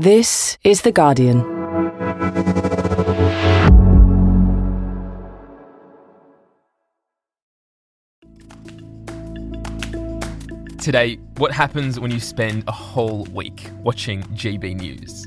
This is The Guardian. Today, what happens when you spend a whole week watching GB News?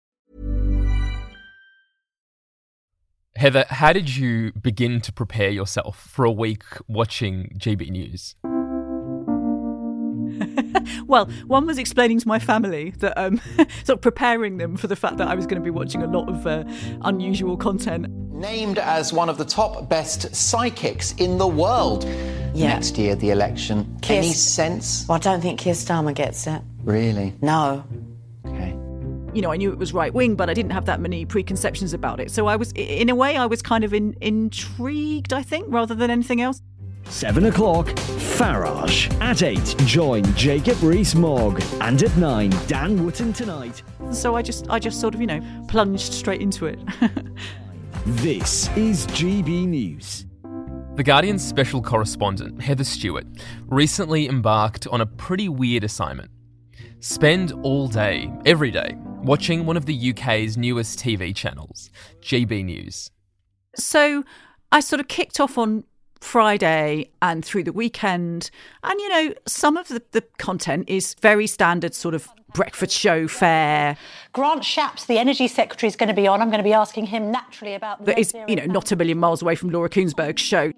Heather, how did you begin to prepare yourself for a week watching GB News? well, one was explaining to my family that, um, sort of preparing them for the fact that I was going to be watching a lot of uh, unusual content. Named as one of the top best psychics in the world. Yeah. Next year, the election. Keir Any sense? Well, I don't think Keir Starmer gets it. Really? No. Okay. You know, I knew it was right wing, but I didn't have that many preconceptions about it. So I was, in a way, I was kind of in, intrigued, I think, rather than anything else. 7 o'clock, Farage. At 8, join Jacob Rees Mogg. And at 9, Dan Wootton tonight. So I just, I just sort of, you know, plunged straight into it. This is GB News. The Guardian's special correspondent, Heather Stewart, recently embarked on a pretty weird assignment. Spend all day, every day, watching one of the UK's newest TV channels, GB News. so I sort of kicked off on Friday and through the weekend. And, you know, some of the, the content is very standard sort of breakfast show fare. Grant Shapps, the Energy Secretary, is going to be on. I'm going to be asking him naturally about that is, you know, not a million miles away from Laura Kuenssberg's show.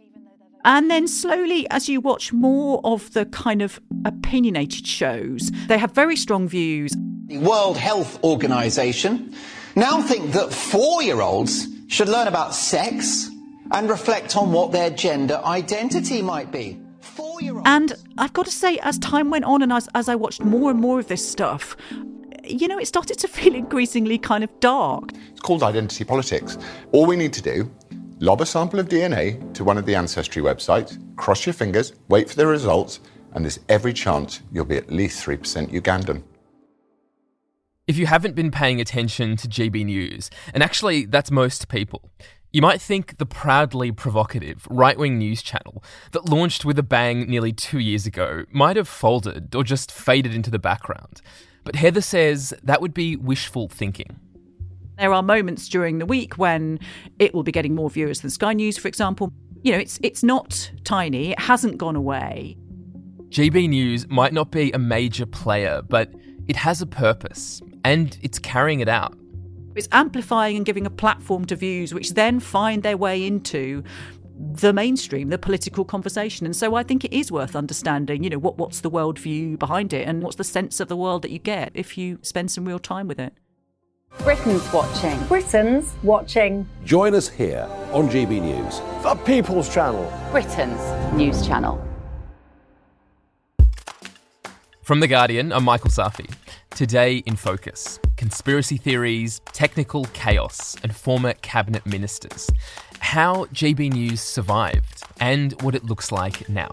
And then slowly, as you watch more of the kind of opinionated shows, they have very strong views. The World Health Organization now think that four year olds should learn about sex and reflect on what their gender identity might be. Four year olds. And I've got to say, as time went on and as, as I watched more and more of this stuff, you know, it started to feel increasingly kind of dark. It's called identity politics. All we need to do, lob a sample of DNA to one of the Ancestry websites, cross your fingers, wait for the results, and there's every chance you'll be at least 3% Ugandan. If you haven't been paying attention to GB News, and actually that's most people, you might think the proudly provocative right wing news channel that launched with a bang nearly two years ago might have folded or just faded into the background. But Heather says that would be wishful thinking. There are moments during the week when it will be getting more viewers than Sky News, for example. You know, it's it's not tiny. It hasn't gone away. GB News might not be a major player, but it has a purpose, and it's carrying it out. It's amplifying and giving a platform to views which then find their way into the mainstream, the political conversation. And so I think it is worth understanding, you know, what, what's the worldview behind it and what's the sense of the world that you get if you spend some real time with it. Britain's watching. Britain's watching. Join us here on GB News. The People's Channel. Britain's news channel. From The Guardian, I'm Michael Safi. Today in focus conspiracy theories, technical chaos, and former cabinet ministers. How GB News survived, and what it looks like now.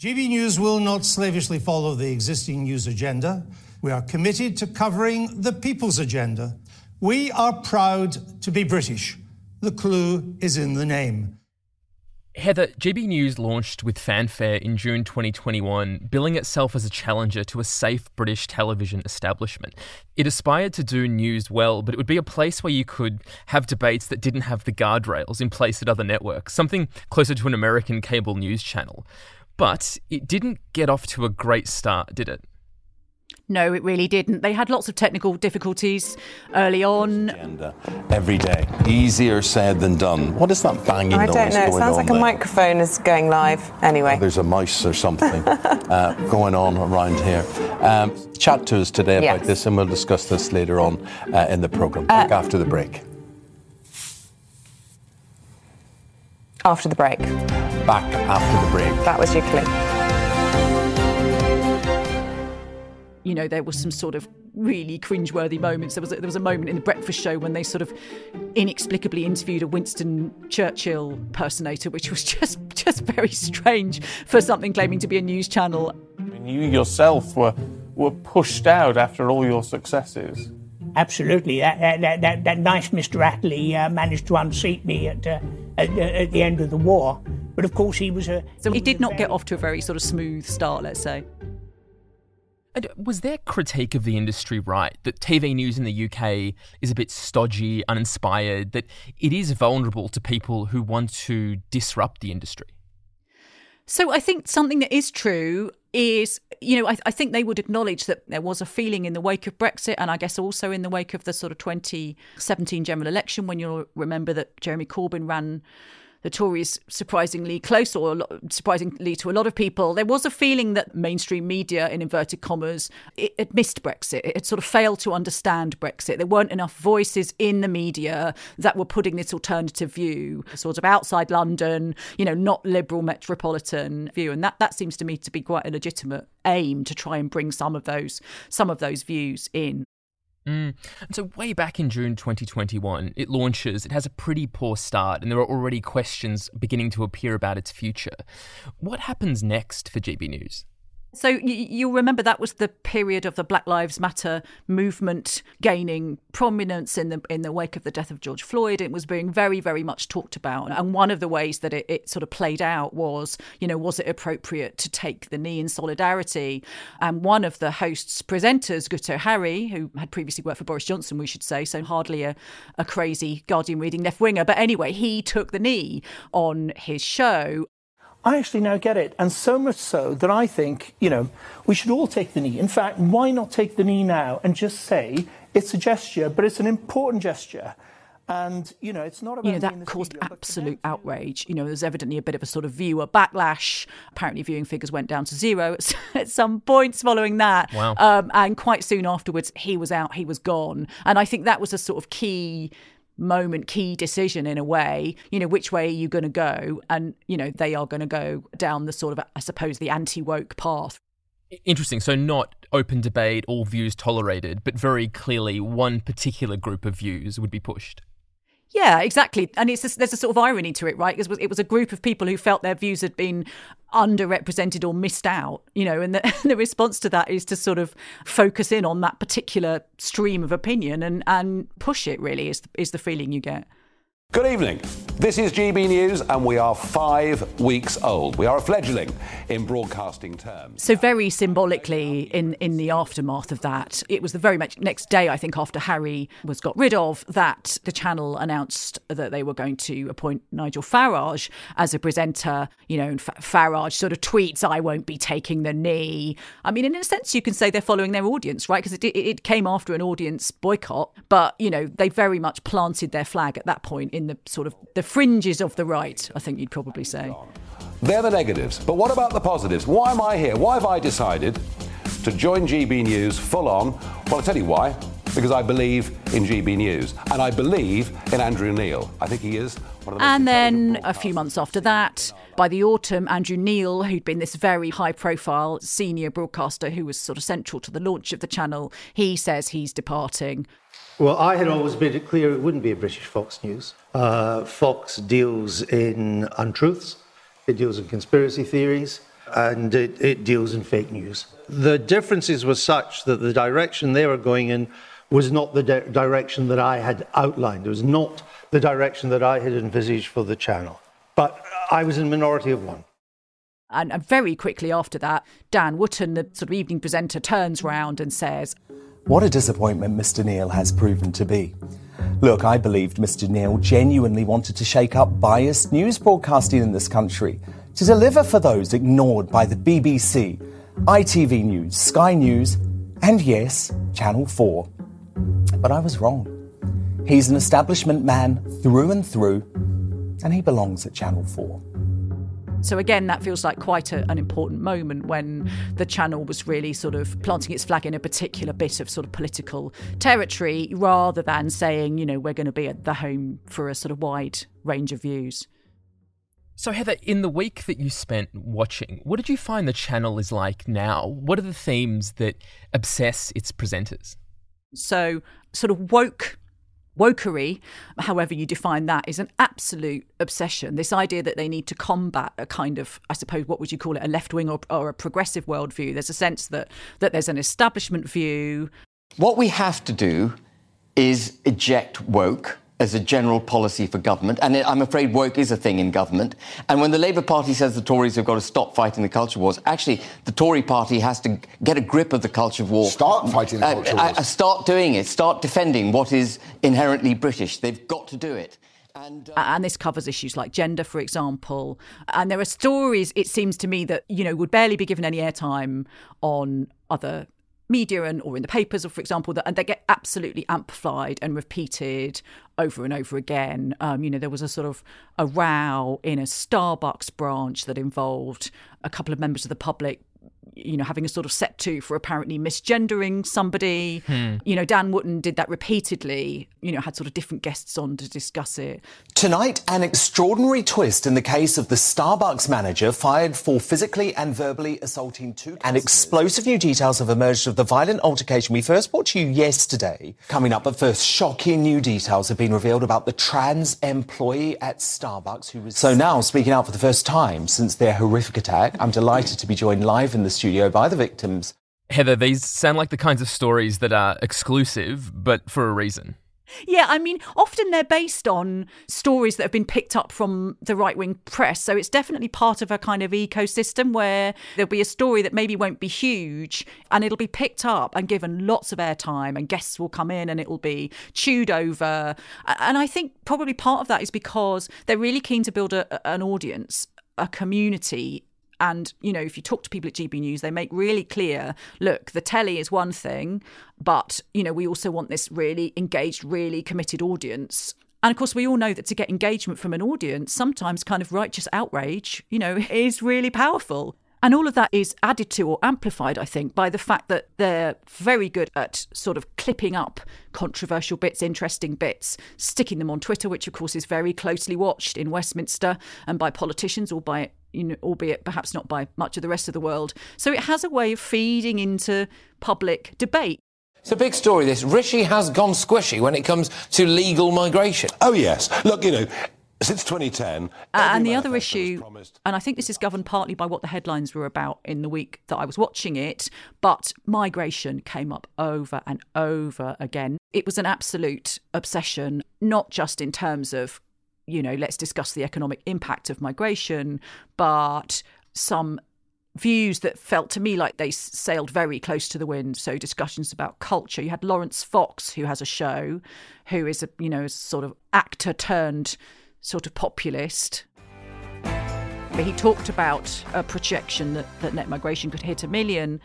GB News will not slavishly follow the existing news agenda. We are committed to covering the people's agenda. We are proud to be British. The clue is in the name. Heather, GB News launched with fanfare in June 2021, billing itself as a challenger to a safe British television establishment. It aspired to do news well, but it would be a place where you could have debates that didn't have the guardrails in place at other networks, something closer to an American cable news channel. But it didn't get off to a great start, did it? No, it really didn't. They had lots of technical difficulties early on. Agenda every day. Easier said than done. What is that banging I noise don't know. It sounds on like a there? microphone is going live. Anyway. There's a mouse or something uh, going on around here. Um, chat to us today about this, and we'll discuss this later on uh, in the programme. Uh, Back after the break. After the break. Back after the break. That was your clue. You know, there was some sort of really cringeworthy moments. There was a, there was a moment in the breakfast show when they sort of inexplicably interviewed a Winston Churchill personator, which was just just very strange for something claiming to be a news channel. And you yourself were were pushed out after all your successes. Absolutely. That, that, that, that, that nice Mr. Attlee uh, managed to unseat me at, uh, at, uh, at the end of the war. But of course, he was a. So he did not get off to a very sort of smooth start, let's say. And was their critique of the industry right? That TV news in the UK is a bit stodgy, uninspired, that it is vulnerable to people who want to disrupt the industry? So I think something that is true is, you know, I, I, think they would acknowledge that there was a feeling in the wake of Brexit, and I guess also in the wake of the sort of 2017 general election, when you'll remember that Jeremy Corbyn ran the Tories surprisingly close, or surprisingly to a lot of people, there was a feeling that mainstream media, in inverted commas, it, it missed Brexit. It had sort of failed to understand Brexit. There weren't enough voices in the media that were putting this alternative view, sort of outside London, you know, not liberal metropolitan view, and that that seems to me to be quite a legitimate aim to try and bring some of those some of those views in. Mm. And so, way back in June 2021, it launches. It has a pretty poor start, and there are already questions beginning to appear about its future. What happens next for GB News? So you'll remember that was the period of the Black Lives Matter movement gaining prominence in the in the wake of the death of George Floyd. It was being very, very much talked about. And one of the ways that it, it sort of played out was, you know, was it appropriate to take the knee in solidarity? And one of the hosts, presenters, Guto Harri, who had previously worked for Boris Johnson, we should say, so hardly a, a crazy Guardian reading left winger. But anyway, he took the knee on his show. I actually now get it. And so much so that I think, you know, we should all take the knee. In fact, why not take the knee now and just say it's a gesture, but it's an important gesture. And, you know, it's not about. You know, that caused absolute outrage. You know, there's evidently a bit of a sort of viewer backlash. Apparently, viewing figures went down to zero at some points following that. Wow. Um, and quite soon afterwards, he was out, he was gone. And I think that was a sort of key moment, key decision in a way, you know, which way are you going to go? And, you know, they are going to go down the sort of, I suppose, the anti woke path. Interesting. So, not open debate, all views tolerated, but very clearly one particular group of views would be pushed. Yeah, exactly. And it's a, there's a sort of irony to it, right? Because it was a group of people who felt their views had been underrepresented or missed out, you know, and the, the response to that is to sort of focus in on that particular stream of opinion and, and push it, really, is, is the feeling you get. Good evening. This is GB News, and we are five weeks old. We are a fledgling in broadcasting terms. So, very symbolically, in, in the aftermath of that, it was the very much next day, I think, after Harri was got rid of, that the channel announced that they were going to appoint Nigel Farage as a presenter. You know, and Farage sort of tweets, I won't be taking the knee. I mean, in a sense, you can say they're following their audience, right? Because it, it came after an audience boycott, but, you know, they very much planted their flag at that point in the sort of the fringes of the right, I think you'd probably say. They're the negatives. But what about the positives? Why am I here? Why have I decided to join GB News full on? Well, I'll tell you why. Because I believe in GB News. And I believe in Andrew Neil. I think he is And then a few months after that, by the autumn, Andrew Neil, who'd been this very high profile senior broadcaster who was sort of central to the launch of the channel, he says he's departing. Well, I had always made it clear it wouldn't be a British Fox News. Uh, Fox deals in untruths, it deals in conspiracy theories, and it, it deals in fake news. The differences were such that the direction they were going in was not the di- direction that I had outlined. It was not the direction that I had envisaged for the channel. But I was in minority of one. And, and very quickly after that, Dan Wootton, the sort of evening presenter, turns round and says, What a disappointment Mr. Neil has proven to be. Look, I believed Mr. Neil genuinely wanted to shake up biased news broadcasting in this country, to deliver for those ignored by the BBC, ITV News, Sky News, And yes, Channel 4. But I was wrong. He's an establishment man through and through, and he belongs at Channel 4. So again, that feels like quite a, an important moment when the channel was really sort of planting its flag in a particular bit of sort of political territory, rather than saying, you know, we're going to be at the home for a sort of wide range of views. So, Heather, in the week that you spent watching, what did you find the channel is like now? What are the themes that obsess its presenters? So, sort of woke wokery, however you define that, is an absolute obsession. This idea that they need to combat a kind of, I suppose, what would you call it, a left wing or, or, a progressive worldview. There's a sense that that there's an establishment view. What we have to do is eject woke as a general policy for government. And I'm afraid woke is a thing in government. And when the Labour Party says the Tories have got to stop fighting the culture wars, actually, the Tory party has to get a grip of the culture war. Start fighting the uh, culture uh, wars. Uh, start doing it. Start defending what is inherently British. They've got to do it. And, uh, and, this covers issues like gender, for example. And there are stories, it seems to me, that, you know, would barely be given any airtime on other media and or in the papers, or for example, that and they get absolutely amplified and repeated over and over again. Um, you know, there was a sort of a row in a Starbucks branch that involved a couple of members of the public you know, having a sort of set to for apparently misgendering somebody. Hmm. You know, Dan Wootton did that repeatedly, you know, had sort of different guests on to discuss it. Tonight, an extraordinary twist in the case of the Starbucks manager fired for physically and verbally assaulting two customers. And explosive new details have emerged of the violent altercation we first brought to you yesterday. Coming up, but first, shocking new details have been revealed about the trans employee at Starbucks who was. So now, speaking out for the first time since their horrific attack, I'm delighted to be joined live in the studio by the victims. Heather, these sound like the kinds of stories that are exclusive, but for a reason. Yeah, I mean, often they're based on stories that have been picked up from the right wing press. So it's definitely part of a kind of ecosystem where there'll be a story that maybe won't be huge and it'll be picked up and given lots of airtime, and guests will come in and it will be chewed over. And I think probably part of that is because they're really keen to build a, an audience, a community and, you know, if you talk to people at GB News, they make really clear look, the telly is one thing, but, you know, we also want this really engaged, really committed audience. And of course, we all know that to get engagement from an audience, sometimes kind of righteous outrage, you know, is really powerful. And all of that is added to or amplified, I think, by the fact that they're very good at sort of clipping up controversial bits, interesting bits, sticking them on Twitter, which of course is very closely watched in Westminster and by politicians or by you know, albeit perhaps not by much of the rest of the world. So it has a way of feeding into public debate. It's a big story, this. Rishi has gone squishy when it comes to legal migration. Oh, yes. Look, you know, since 2010. Uh, and the other issue, and I think this is governed partly by what the headlines were about in the week that I was watching it, but migration came up over and over again. It was an absolute obsession, not just in terms of, you know, let's discuss the economic impact of migration, but some views that felt to me like they sailed very close to the wind. So discussions about culture. You had Laurence Fox, who has a show, who is a you know sort of actor turned sort of populist. But he talked about a projection that, that net migration could hit a million.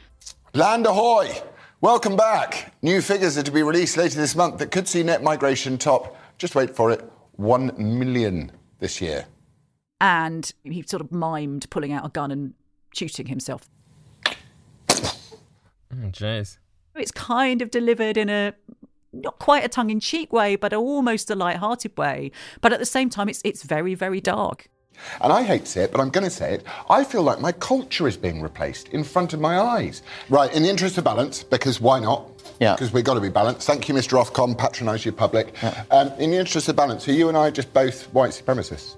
Land ahoy! Welcome back. New figures are to be released later this month that could see net migration top, just wait for it, 1 million this year. And he sort of mimed pulling out a gun and shooting himself. Oh, jeez. It's kind of delivered in a not quite a tongue in cheek way, but almost a light-hearted way. But at the same time, it's it's very very dark. And I hate to say it, but I'm going to say it. I feel like my culture is being replaced in front of my eyes. Right, in the interest of balance, because why not? Yeah. Because we've got to be balanced. Thank you, Mr. Ofcom, patronise your public. Yeah. Um, in the interest of balance, are you and I just both white supremacists?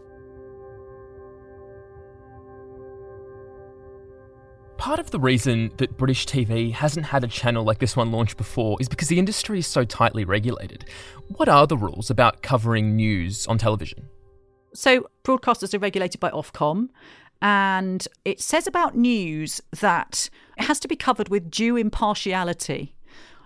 Part of the reason that British TV hasn't had a channel like this one launched before is because the industry is so tightly regulated. What are the rules about covering news on television? So, broadcasters are regulated by Ofcom, and it says about news that it has to be covered with due impartiality.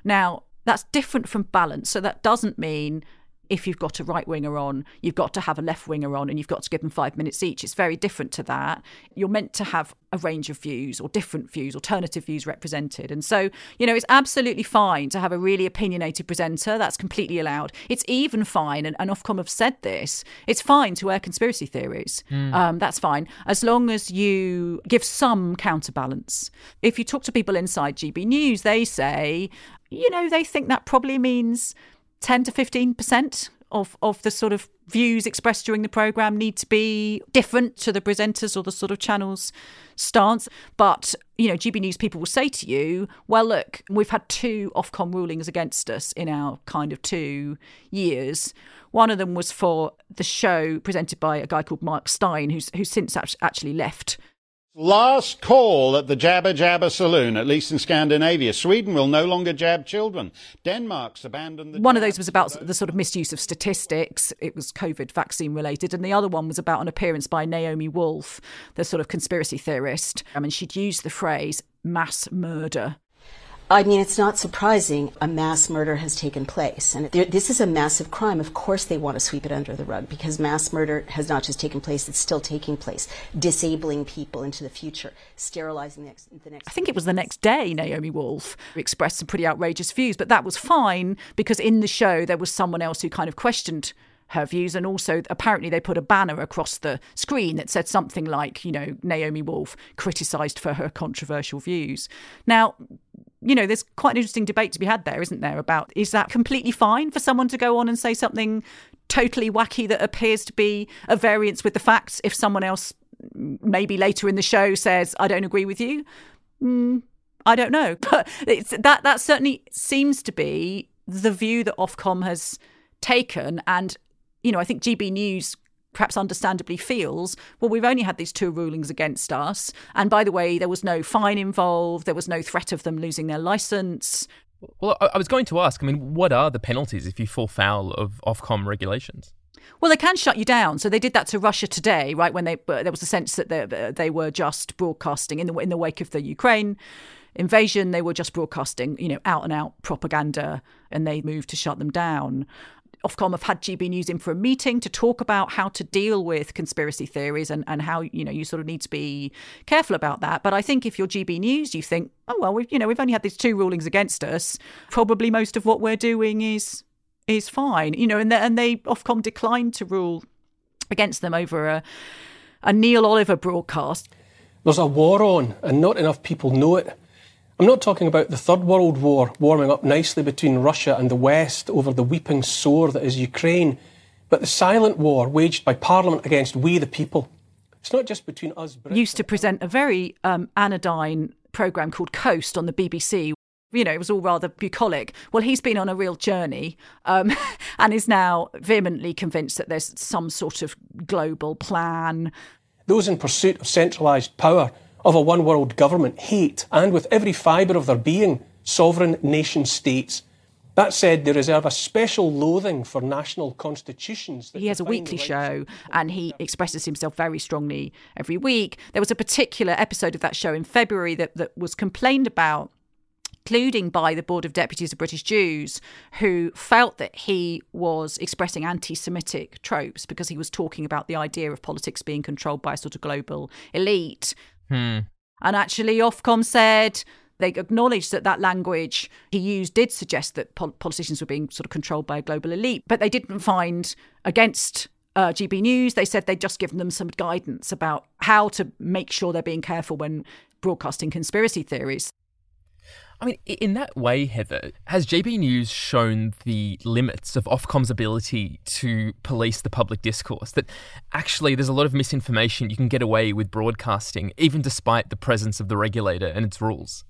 Now, that's different from balance. So, that doesn't mean if you've got a right winger on, you've got to have a left winger on and you've got to give them five minutes each. It's very different to that. You're meant to have a range of views or different views, alternative views represented. And so, you know, it's absolutely fine to have a really opinionated presenter. That's completely allowed. It's even fine, and, and Ofcom have said this, it's fine to air conspiracy theories. Mm. Um, that's fine, as long as you give some counterbalance. If you talk to people inside GB News, they say, you know, they think that probably means 10 to 15% of, of the sort of views expressed during the programme need to be different to the presenters or the sort of channel's stance. But, you know, GB News people will say to you, well, look, we've had two Ofcom rulings against us in our kind of two years. One of them was for the show presented by a guy called Mark Steyn, who's, who's since actually left Last call at the Jabba Jabba Saloon, at least in Scandinavia. Sweden will no longer jab children. Denmark's abandoned the. One of those was about the sort of misuse of statistics. It was COVID vaccine related. And the other one was about an appearance by Naomi Wolf, the sort of conspiracy theorist. Um, I mean, she'd used the phrase mass murder I mean, it's not surprising a mass murder has taken place. And this is a massive crime. Of course, they want to sweep it under the rug because mass murder has not just taken place, it's still taking place, disabling people into the future, sterilizing the next. The next I think it was the next day, Naomi Wolf expressed some pretty outrageous views, but that was fine because in the show there was someone else who kind of questioned her views. And also, apparently, they put a banner across the screen that said something like, you know, Naomi Wolf criticised for her controversial views. Now, you know, there's quite an interesting debate to be had there, isn't there? About is that completely fine for someone to go on and say something totally wacky that appears to be a variance with the facts if someone else maybe later in the show says, I don't agree with you? Mm, I don't know. But that, that certainly seems to be the view that Ofcom has taken. And, you know, I think GB News perhaps understandably feels, well, we've only had these two rulings against us. And by the way, there was no fine involved, there was no threat of them losing their license. Well, I was going to ask, I mean, what are the penalties if you fall foul of Ofcom regulations? Well, they can shut you down. So they did that to Russia today, right? When they there was a sense that they, uh, they were just broadcasting in the in the wake of the Ukraine invasion. They were just broadcasting, you know, out and out propaganda, and they moved to shut them down. Ofcom have had GB News in for a meeting to talk about how to deal with conspiracy theories and, and how you know you sort of need to be careful about that. But I think if you're GB News, you think, oh well, we've you know we've only had these two rulings against us. Probably most of what we're doing is is fine, you know. And they, and they Ofcom declined to rule against them over a a Neil Oliver broadcast. There's a war on, and not enough people know it. I'm not talking about the Third World War warming up nicely between Russia and the West over the weeping sore that is Ukraine, but the silent war waged by Parliament against we the people. It's not just between us. Brits Used to present a very um, anodyne programme called Coast on the BBC. You know, it was all rather bucolic. Well, he's been on a real journey um, and is now vehemently convinced that there's some sort of global plan. Those in pursuit of centralised power of a one world government hate, and with every fibre of their being, sovereign nation states. That said, they reserve a special loathing for national constitutions. He has a weekly show and he expresses himself very strongly every week. There was a particular episode of that show in February that, that was complained about including by the Board of Deputies of British Jews, who felt that he was expressing anti Semitic tropes because he was talking about the idea of politics being controlled by a sort of global elite. Hmm. And actually, Ofcom said they acknowledged that that language he used did suggest that pol- politicians were being sort of controlled by a global elite, but they didn't find against uh, GB News. They said they'd just given them some guidance about how to make sure they're being careful when broadcasting conspiracy theories. I mean, in that way, Heather, has GB News shown the limits of Ofcom's ability to police the public discourse? That actually there's a lot of misinformation you can get away with broadcasting, even despite the presence of the regulator and its rules?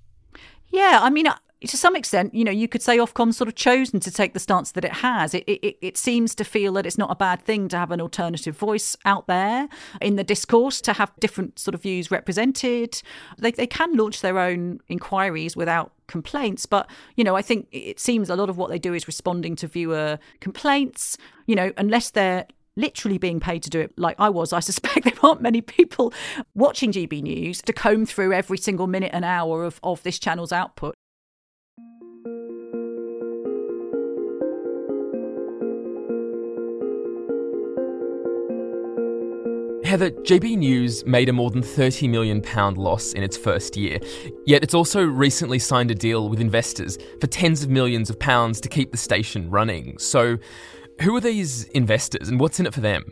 Yeah, I mean, to some extent, you know, you could say Ofcom's sort of chosen to take the stance that it has. It, it, it seems to feel that it's not a bad thing to have an alternative voice out there in the discourse, to have different sort of views represented. They, they can launch their own inquiries without complaints, but, you know, I think it seems a lot of what they do is responding to viewer complaints, you know, unless they're literally being paid to do it like I was, I suspect there aren't many people watching GB News to comb through every single minute and hour of, of this channel's output. Heather, GB News made a more than £30 million loss in its first year, yet it's also recently signed a deal with investors for tens of millions of pounds to keep the station running. So, who are these investors and what's in it for them?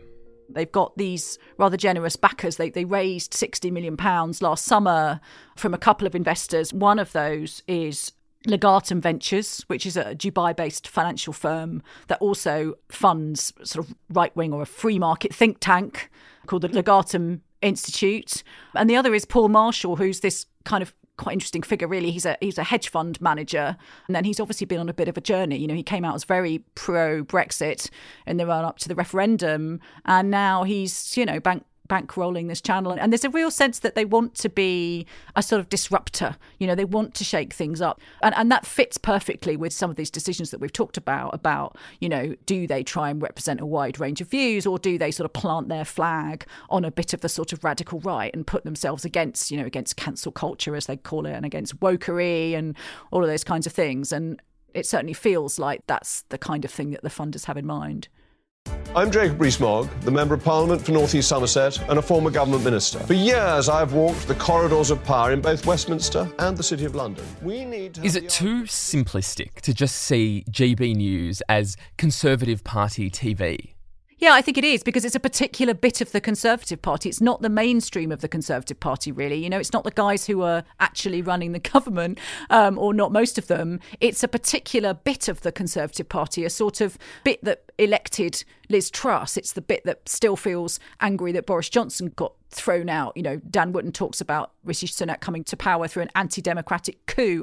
They've got these rather generous backers. They, they raised £60 million last summer from a couple of investors. One of those is Legatum Ventures, which is a Dubai based financial firm that also funds sort of right wing or a free market think tank called the Legatum Institute. And the other is Paul Marshall, who's this kind of quite interesting figure really. He's a he's a hedge fund manager. And then he's obviously been on a bit of a journey. You know he came out as very pro brexit in the run up to the referendum. And now he's you know bank bankrolling this channel. And there's a real sense that they want to be a sort of disruptor. You know, they want to shake things up. And, and that fits perfectly with some of these decisions that we've talked about, about, you know, do they try and represent a wide range of views or do they sort of plant their flag on a bit of the sort of radical right and put themselves against, you know, against cancel culture, as they call it, and against wokery and all of those kinds of things. And it certainly feels like that's the kind of thing that the funders have in mind. I'm Jacob Rees-Mogg, the Member of Parliament for North East Somerset and a former government minister. For years, I've walked the corridors of power in both Westminster and the City of London. We need Is it too simplistic to just see GB News as Conservative Party TV? Yeah, I think it is because it's a particular bit of the Conservative Party. It's not the mainstream of the Conservative Party, really. You know, it's not the guys who are actually running the government, um, or not most of them. It's a particular bit of the Conservative Party, a sort of bit that elected Liz Truss. It's the bit that still feels angry that Boris Johnson got thrown out. You know, Dan Wootton talks about Rishi Sunak coming to power through an anti democratic coup.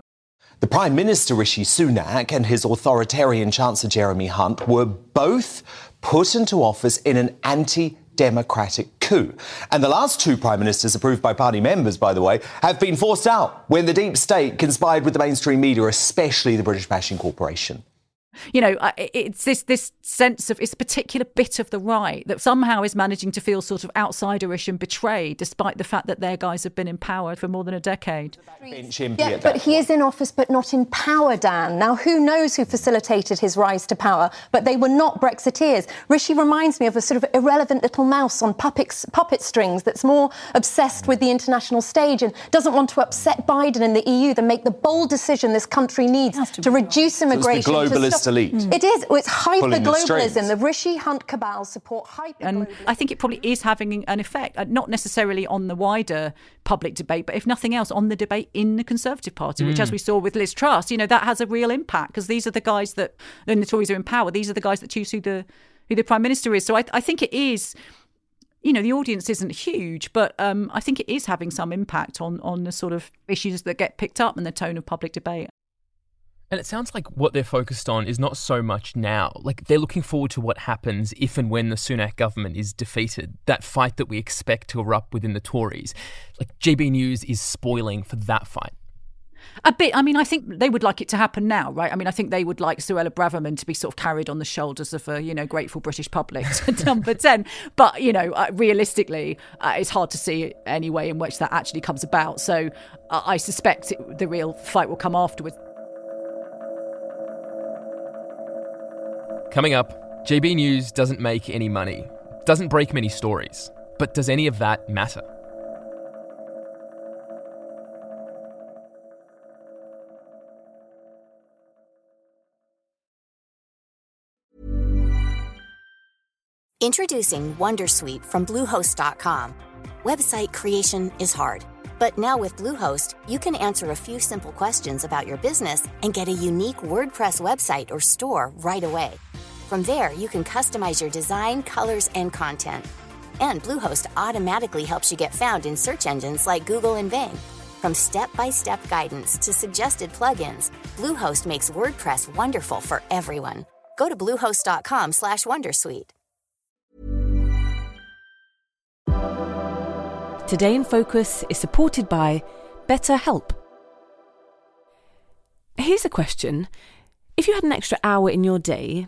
The Prime Minister Rishi Sunak and his authoritarian Chancellor Jeremy Hunt were both put into office in an anti democratic coup. And the last two prime ministers, approved by party members, by the way, have been forced out when the deep state conspired with the mainstream media, especially the British Bashing Corporation you know, it's this this sense of it's a particular bit of the right that somehow is managing to feel sort of outsiderish and betrayed, despite the fact that their guys have been in power for more than a decade. Yeah, but he is in office, but not in power, Dan. Now, who knows who facilitated his rise to power? But they were not Brexiteers. Rishi reminds me of a sort of irrelevant little mouse on puppet, puppet strings that's more obsessed with the international stage and doesn't want to upset Biden and the EU than make the bold decision this country needs to, to reduce immigration. So it's elite. Mm. It is. It's hyper globalism. The Rishi Hunt cabal support hyper. And I think it probably is having an effect, uh, not necessarily on the wider public debate, but if nothing else, on the debate in the Conservative Party, mm. which, as mm. we saw with Liz Truss, you know, that has a real impact because these are the guys that, when the Tories are in power, these are the guys that choose who the who the prime minister is. So I, I think it is you know the audience isn't huge, but um, I think it is having some impact on on the sort of issues that get picked up and the tone of public debate. And it sounds like what they're focused on is not so much now. Like they're looking forward to what happens if and when the Sunak government is defeated. That fight that we expect to erupt within the Tories. Like GB News is spoiling for that fight. A bit. I mean, I think they would like it to happen now, right? I mean, I think they would like Suella Braverman to be sort of carried on the shoulders of a, you know, grateful British public to number 10. But, you know, uh, realistically, uh, it's hard to see any way in which that actually comes about. So uh, I suspect it, the real fight will come afterwards. Coming up, GB News doesn't make any money, doesn't break many stories. But does any of that matter? Introducing Wondersuite from Bluehost.com. Website creation is hard, but now with Bluehost, you can answer a few simple questions about your business and get a unique WordPress website or store right away. From there, you can customize your design, colors, and content. And Bluehost automatically helps you get found in search engines like Google and Bing. From step-by-step guidance to suggested plugins, Bluehost makes WordPress wonderful for everyone. Go to bluehost.com/wondersuite. Today in Focus is supported by BetterHelp. Here's a question: If you had an extra hour in your day,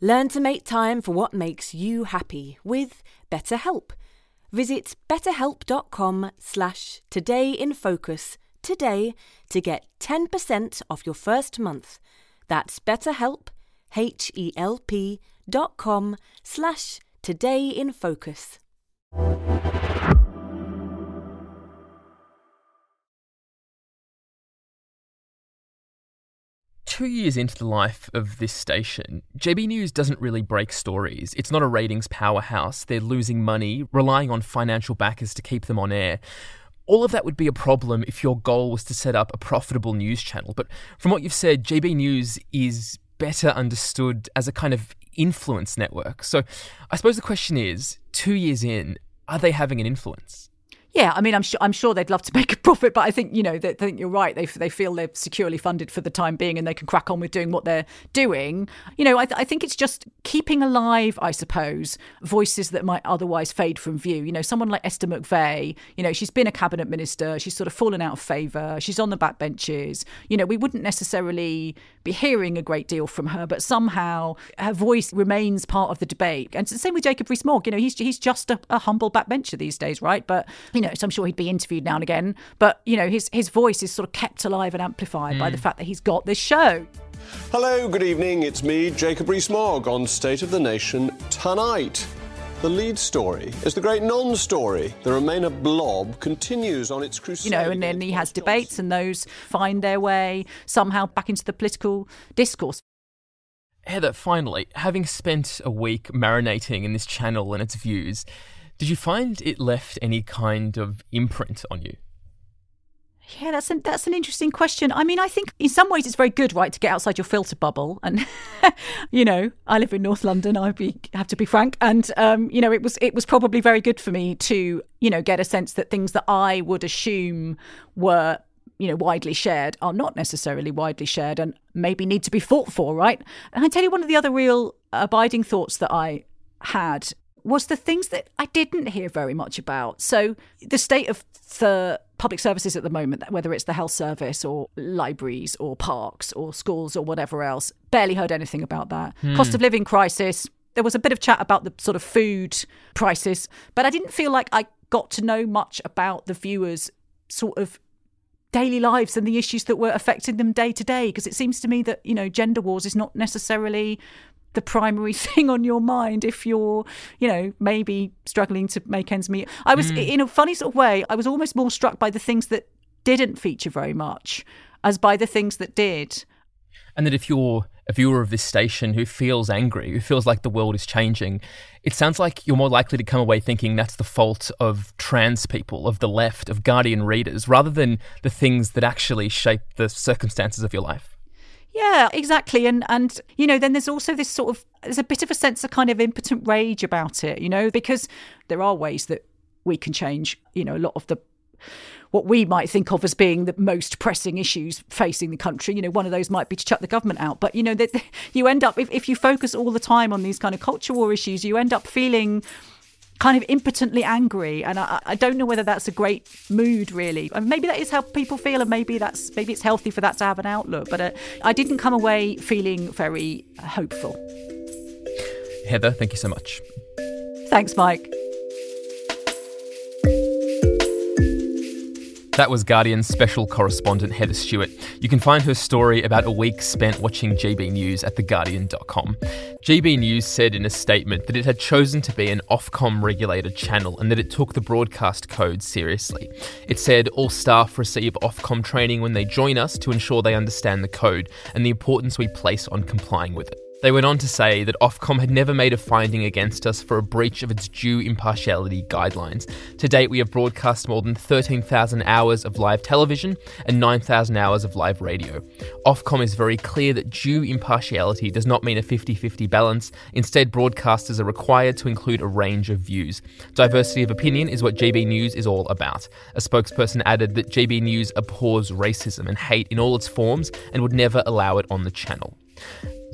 Learn to make time for what makes you happy with BetterHelp. Visit betterhelp.com slash todayinfocus today to get 10% off your first month. That's betterhelp, H-E-L-P dot com slash todayinfocus. Two years into the life of this station, GB News doesn't really break stories. It's not a ratings powerhouse. They're losing money, relying on financial backers to keep them on air. All of that would be a problem if your goal was to set up a profitable news channel. But from what you've said, GB News is better understood as a kind of influence network. So I suppose the question is two years in, are they having an influence? Yeah, I mean, I'm sure I'm sure they'd love to make a profit, but I think you know they, think you're right. They they feel they're securely funded for the time being, and they can crack on with doing what they're doing. You know, I, th- I think it's just keeping alive, I suppose, voices that might otherwise fade from view. You know, someone like Esther McVey. You know, she's been a cabinet minister. She's sort of fallen out of favour. She's on the backbenches. You know, we wouldn't necessarily be hearing a great deal from her, but somehow her voice remains part of the debate. And it's the same with Jacob Rees-Mogg. You know, he's he's just a, a humble backbencher these days, right? But you know, so I'm sure he'd be interviewed now and again. But you know, his his voice is sort of kept alive and amplified mm. by the fact that he's got this show. Hello, good evening. It's me, Jacob Rees-Mogg, on State of the Nation tonight. The lead story is the great non-story. The Remainer blob continues on its crusade. You know, and then he has debates, and those find their way somehow back into the political discourse. Heather, finally, having spent a week marinating in this channel and its views, did you find it left any kind of imprint on you? Yeah, that's an, that's an interesting question. I mean, I think in some ways it's very good, right, to get outside your filter bubble. And you know, I live in North London. I be have to be frank, and um, you know, it was it was probably very good for me to you know get a sense that things that I would assume were you know widely shared are not necessarily widely shared and maybe need to be fought for, right? And I tell you, one of the other real abiding thoughts that I had was the things that I didn't hear very much about. So the state of the public services at the moment, whether it's the health service or libraries or parks or schools or whatever else, barely heard anything about that. Hmm. Cost of living crisis. There was a bit of chat about the sort of food prices, but I didn't feel like I got to know much about the viewers' sort of daily lives and the issues that were affecting them day to day because it seems to me that you know gender wars is not necessarily the primary thing on your mind if you're, you know, maybe struggling to make ends meet. I was, mm. in a funny sort of way, I was almost more struck by the things that didn't feature very much as by the things that did. And that if you're a viewer of this station who feels angry, who feels like the world is changing, it sounds like you're more likely to come away thinking that's the fault of trans people, of the left, of Guardian readers, rather than the things that actually shape the circumstances of your life. Yeah, exactly. And and you know, then there's also this sort of there's a bit of a sense of kind of impotent rage about it, you know, because there are ways that we can change, you know, a lot of the what we might think of as being the most pressing issues facing the country. You know, one of those might be to chuck the government out. But, you know, that you end up, if, if you focus all the time on these kind of culture war issues, you end up feeling kind of impotently angry and I, I, don't know whether that's a great mood really. And maybe that is how people feel and maybe that's maybe it's healthy for that to have an outlook but uh, i didn't come away feeling very hopeful. Heather thank you so much. Thanks mike That was Guardian's special correspondent Heather Stewart. You can find her story about a week spent watching GB News at theguardian.com. GB News said in a statement that it had chosen to be an Ofcom regulated channel and that it took the broadcast code seriously. It said all staff receive Ofcom training when they join us to ensure they understand the code and the importance we place on complying with it. They went on to say that Ofcom had never made a finding against us for a breach of its due impartiality guidelines. To date, we have broadcast more than 13,000 hours of live television and 9,000 hours of live radio. Ofcom is very clear that due impartiality does not mean a 50 50 balance. Instead, broadcasters are required to include a range of views. Diversity of opinion is what GB News is all about. A spokesperson added that GB News abhors racism and hate in all its forms and would never allow it on the channel.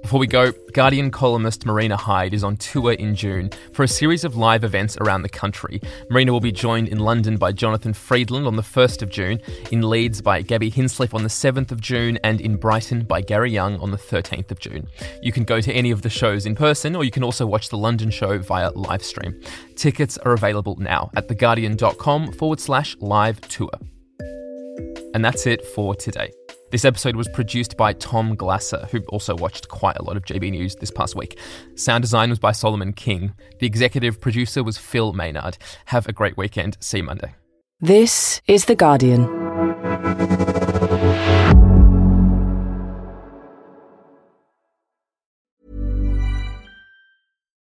Before we go, Guardian columnist Marina Hyde is on tour in June for a series of live events around the country. Marina will be joined in London by Jonathan Freedland on the 1st of June, in Leeds by Gabby Hinsliff on the 7th of June, and in Brighton by Gary Younge on the 13th of June. You can go to any of the shows in person, or you can also watch the London show via live stream. Tickets are available now at theguardian.com forward slash live tour. And that's it for today. This episode was produced by Tom Glasser, who also watched quite a lot of GB News this past week. Sound design was by Solomon King. The executive producer was Phil Maynard. Have a great weekend. See you Monday. This is The Guardian.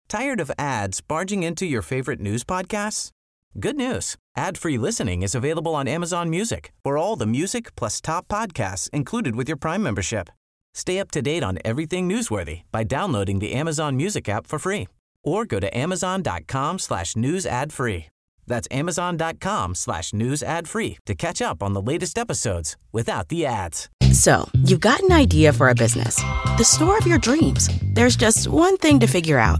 Tired of ads barging into your favorite news podcasts? Good news. Ad-free listening is available on Amazon Music for all the music plus top podcasts included with your Prime membership. Stay up to date on everything newsworthy by downloading the Amazon Music app for free or go to amazon.com slash news ad free. That's amazon.com slash news ad free to catch up on the latest episodes without the ads. So, you've got an idea for a business. The store of your dreams. There's just one thing to figure out.